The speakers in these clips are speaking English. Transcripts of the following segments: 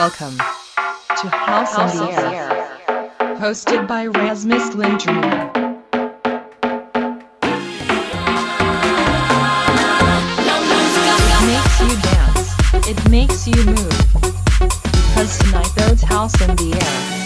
Welcome to House, House in the Air, Air, hosted by Rasmus Lindgren. It makes you dance. It makes you move. Cause tonight there's house in the air.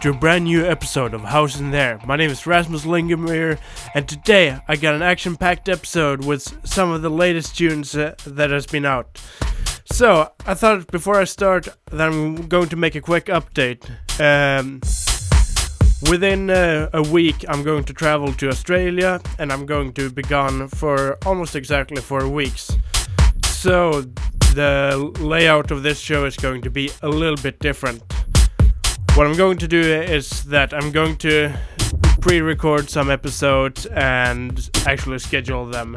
To a brand new episode of House in the Air. My name is Rasmus Lingemyr, and today I got an action-packed episode with some of the latest tunes uh, that has been out. So I thought before I start that I'm going to make a quick update. Um, within uh, a week, I'm going to travel to Australia, and I'm going to be gone for almost exactly four weeks. So the layout of this show is going to be a little bit different. What I'm going to do is that I'm going to pre-record some episodes and actually schedule them.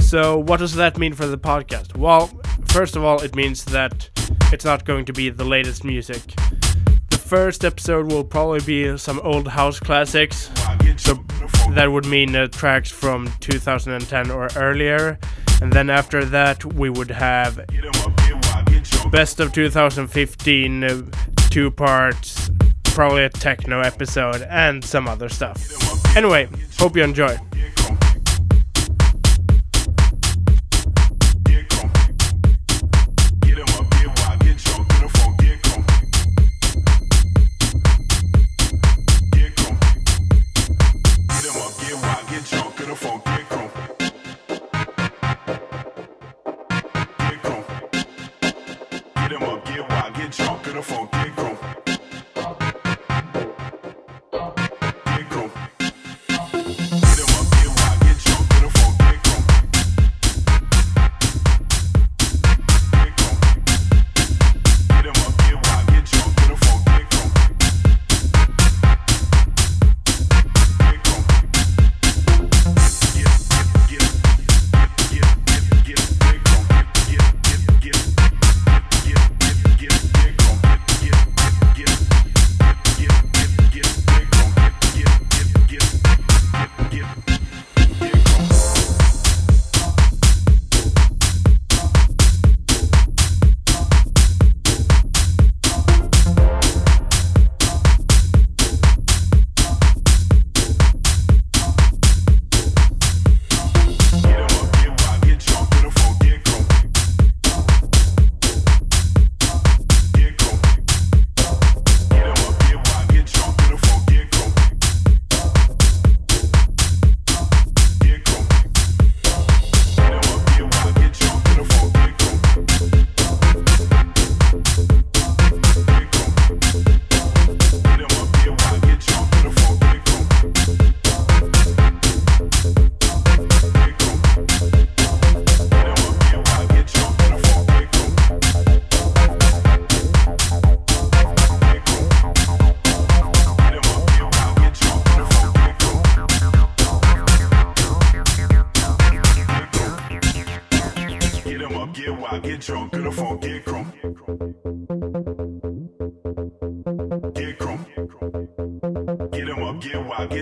So what does that mean for the podcast? Well, first of all, it means that it's not going to be the latest music. The first episode will probably be some old house classics. So that would mean uh, tracks from 2010 or earlier. And then after that, we would have best of 2015, uh, two parts, probably a techno episode, and some other stuff. Anyway, hope you enjoy.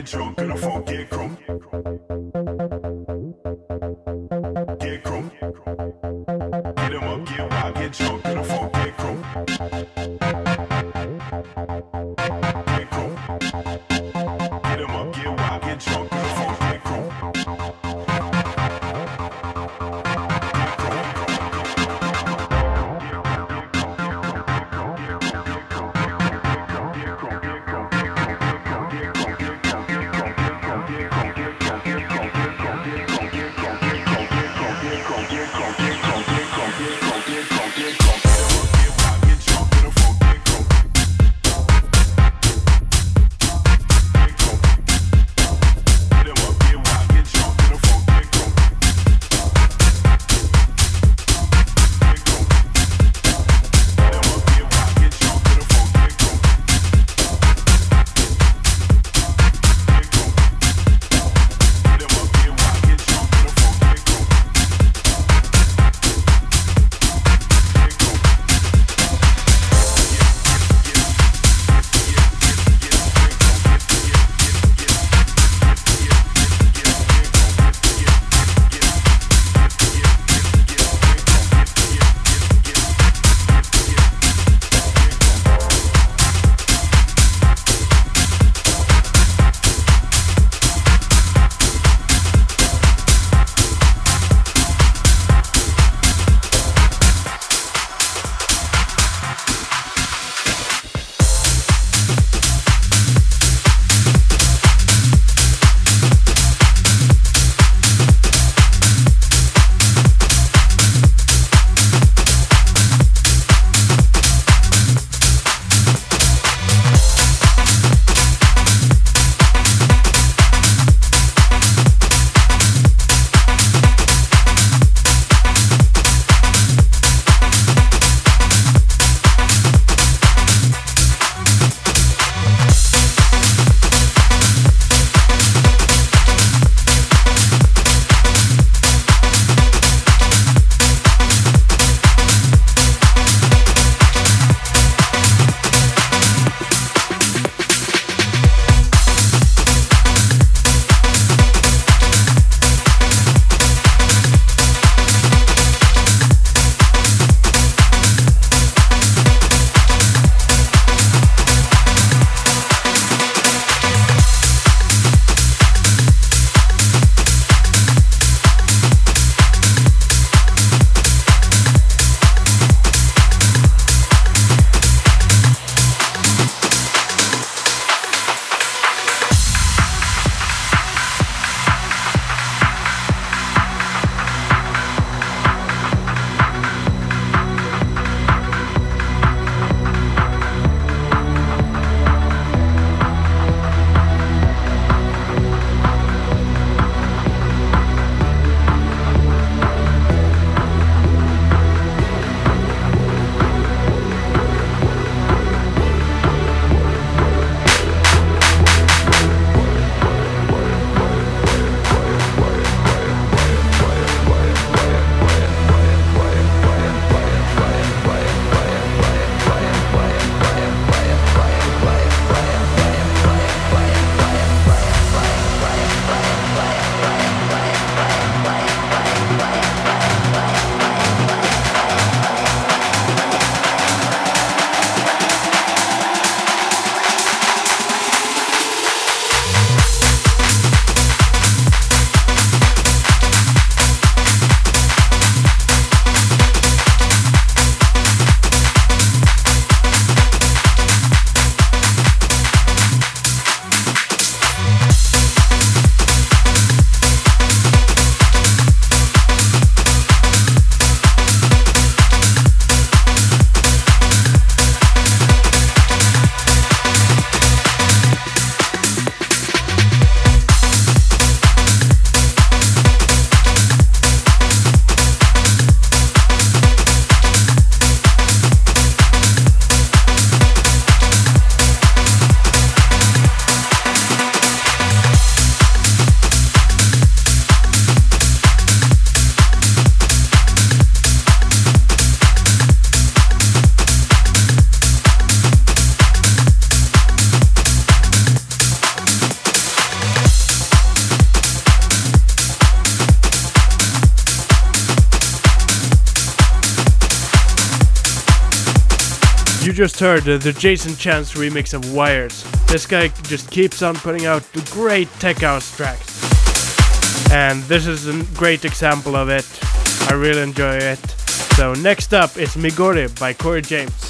Get drunk, just heard uh, the Jason Chance remix of Wires. This guy just keeps on putting out great tech house tracks. And this is a great example of it. I really enjoy it. So next up is Migore by Corey James.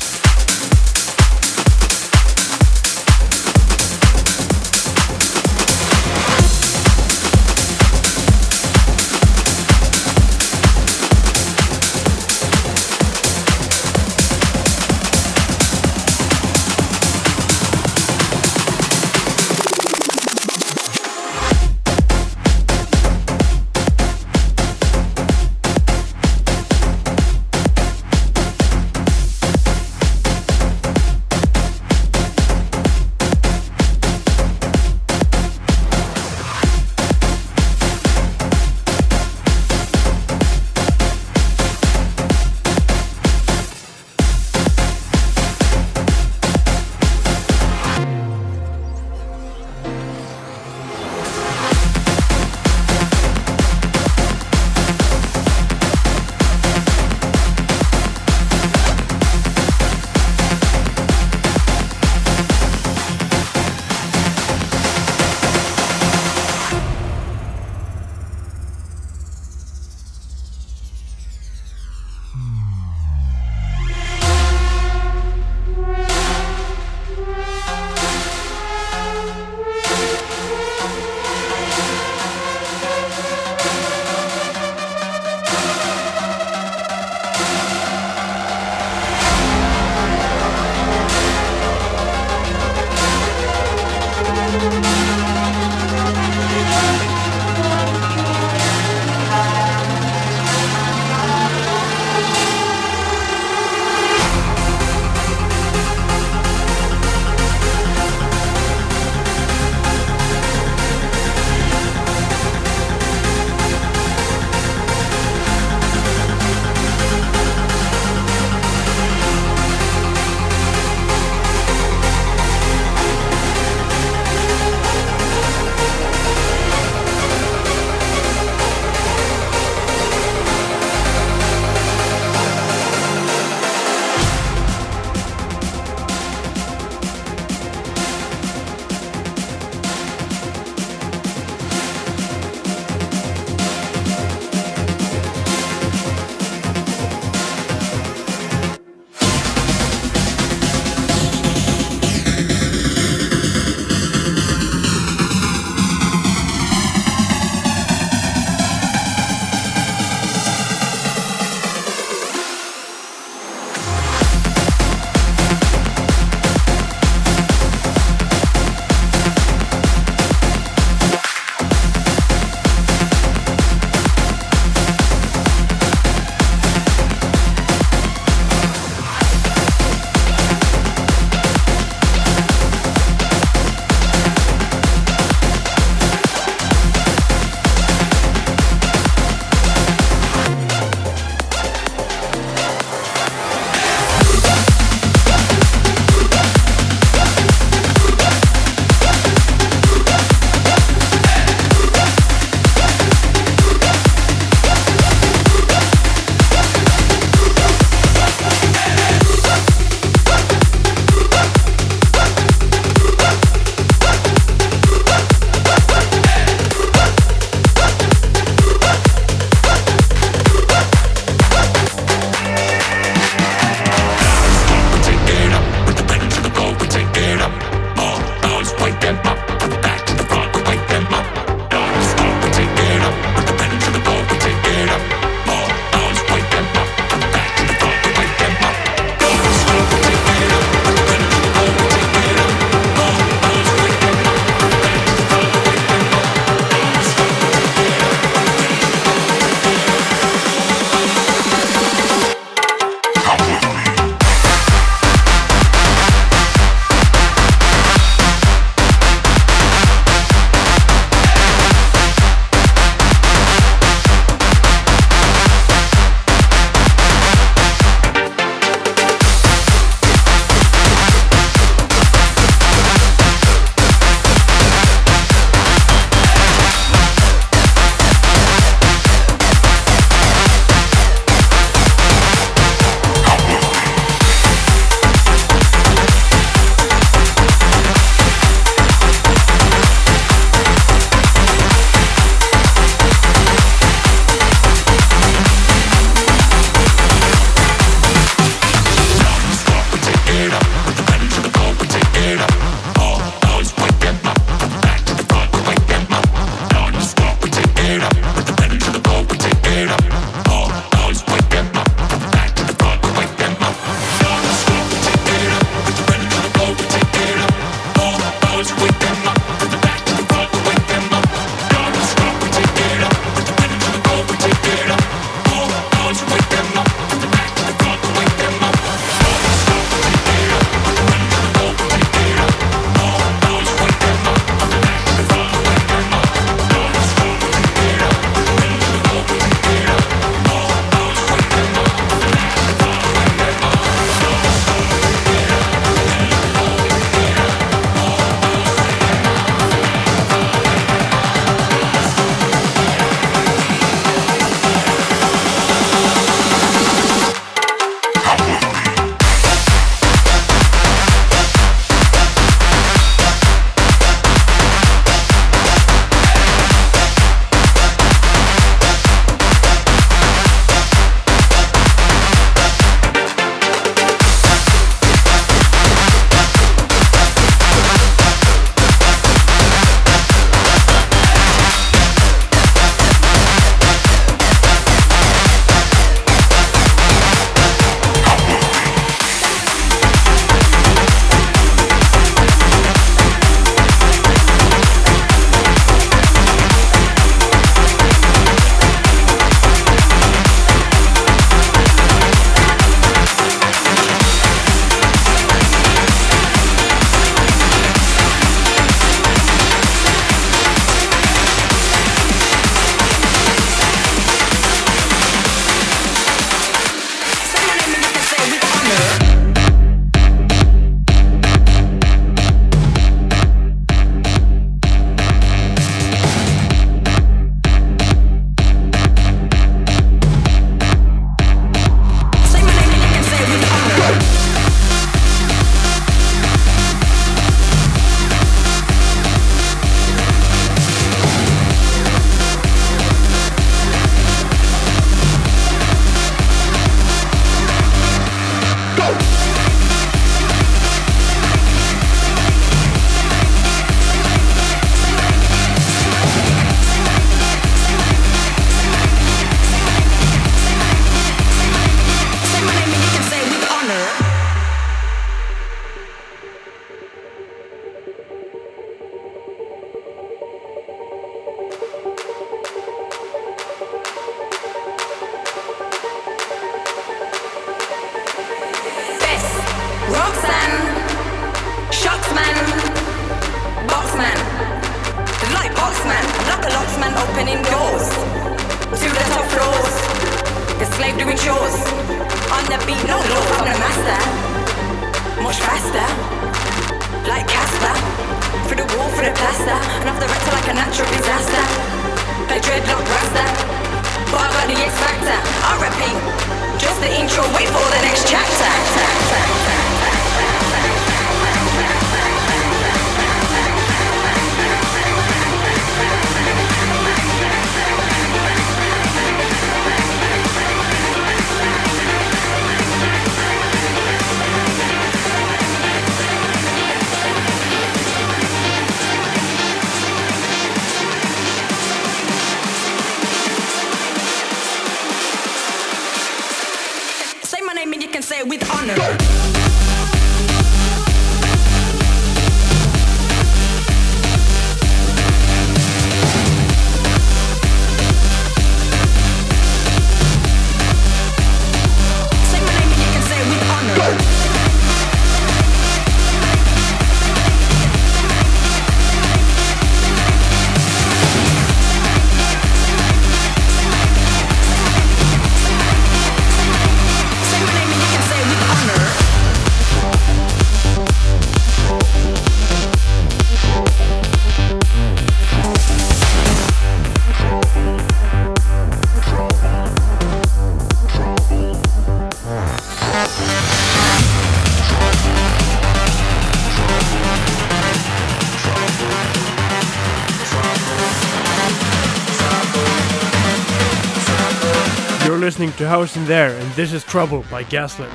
to house in the air, and this is Trouble by Gaslit.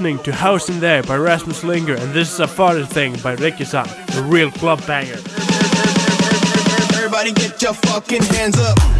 Listening to House in the Air by Rasmus Linger, and this is a Father Thing by Ricky San, a real club banger. Everybody get your fucking hands up.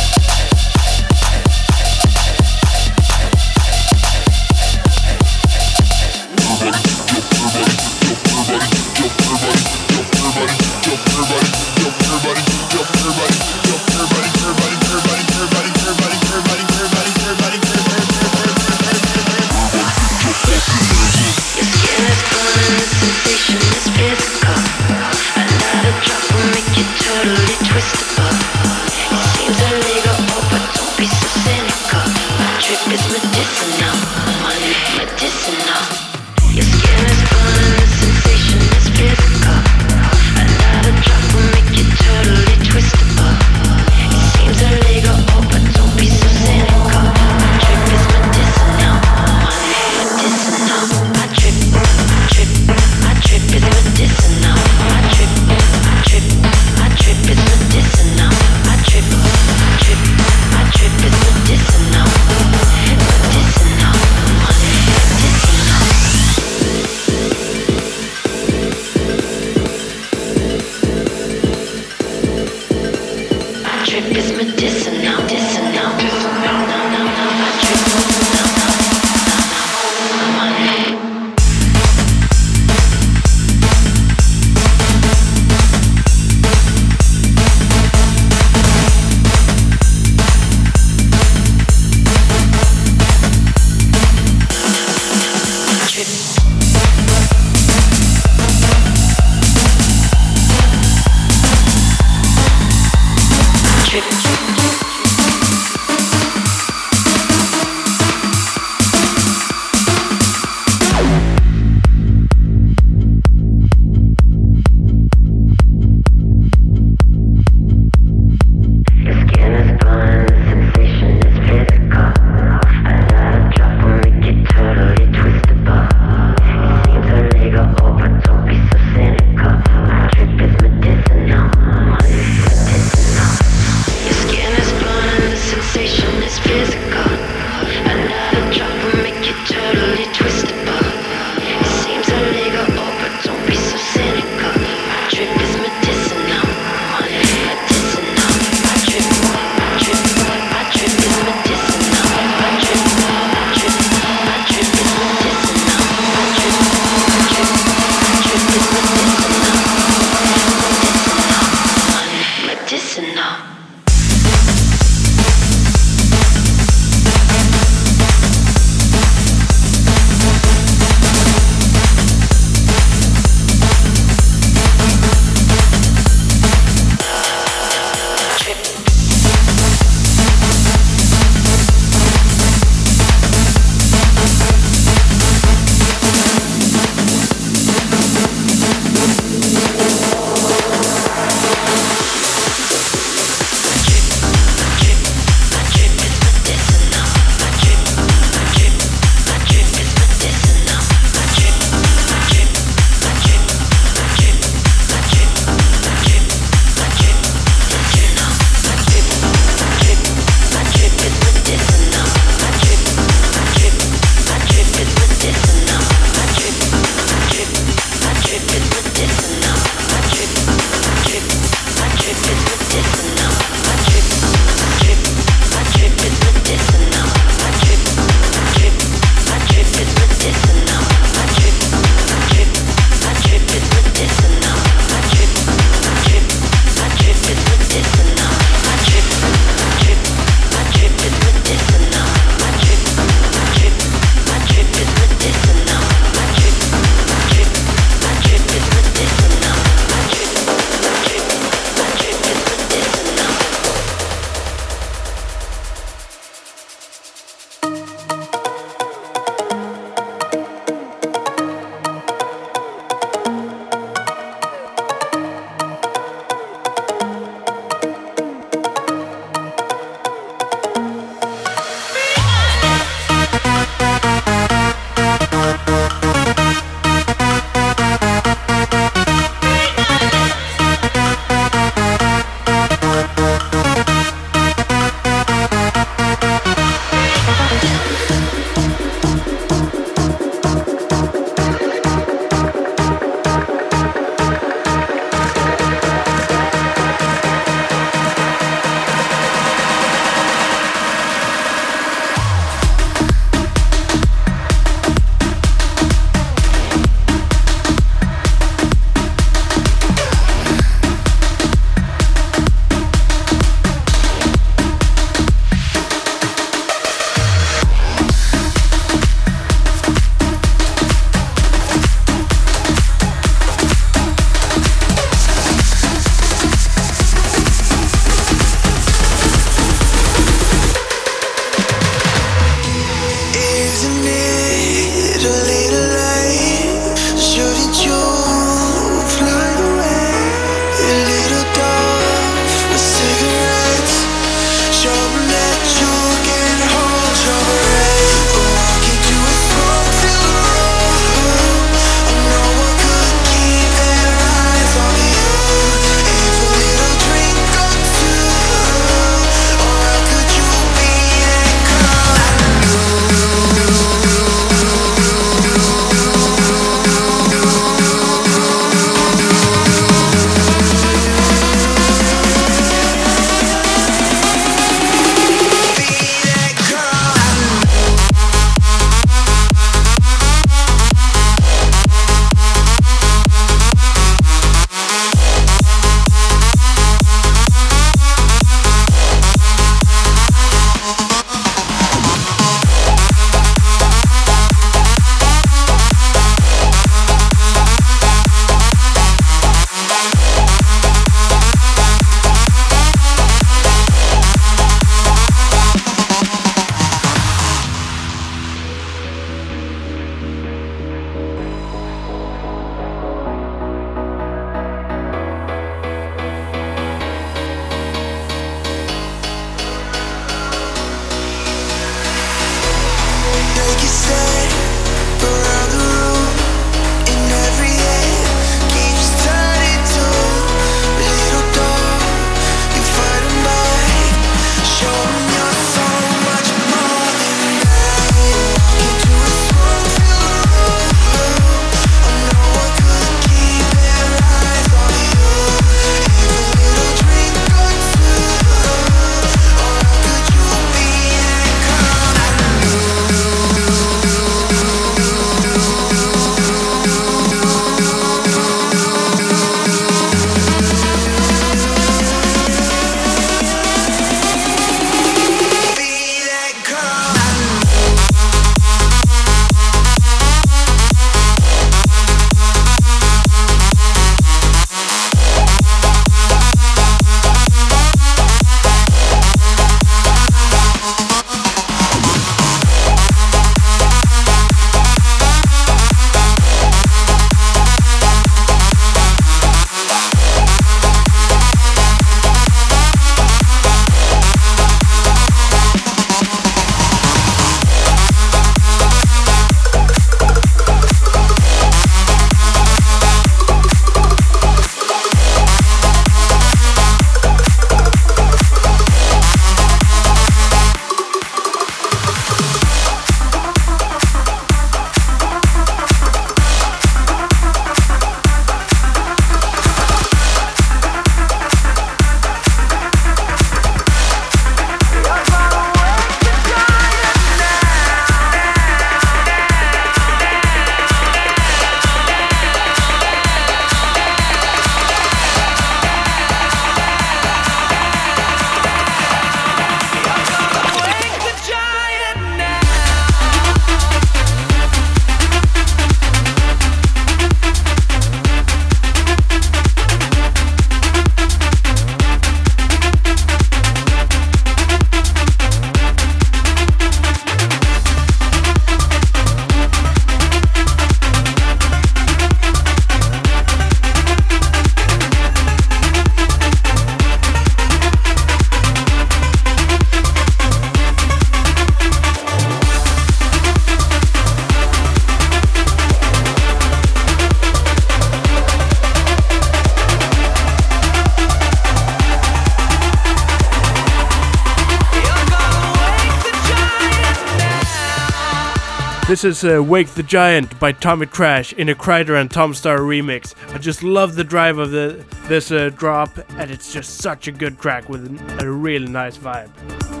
This is uh, Wake the Giant by Tommy Trash in a Kryder and Tom Staar remix. I just love the drive of the, this uh, drop, and it's just such a good track with a really nice vibe.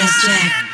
Dennis Jack.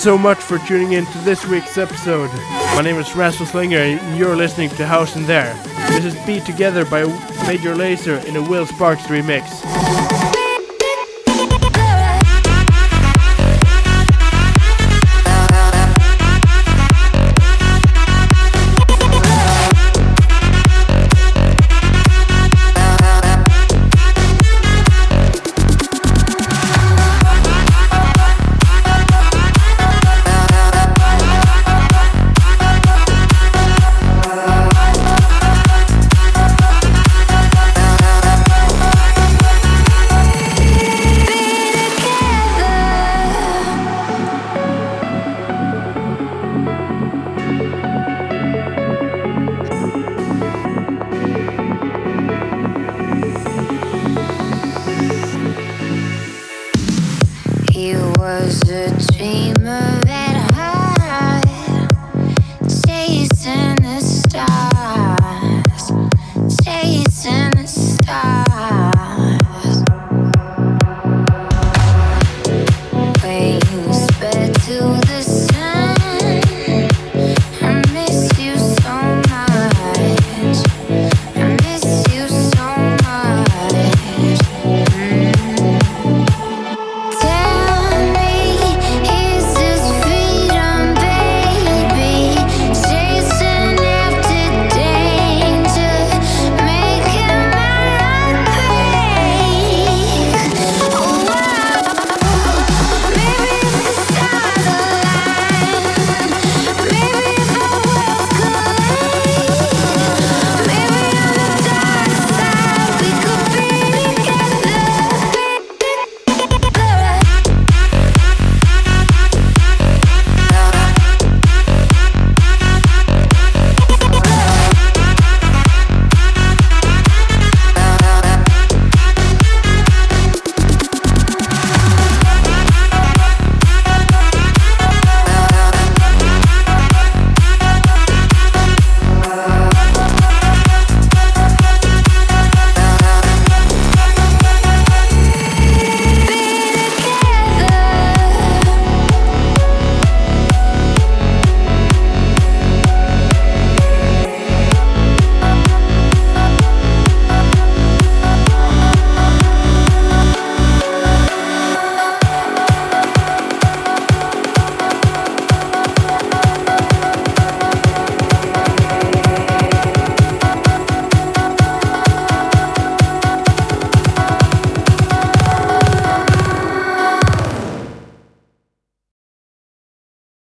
so much for tuning in to this week's episode. My name is Rasmus Slinger, and you're listening to House in the Air. This is Be Together by Major Lazer in a Will Sparks remix.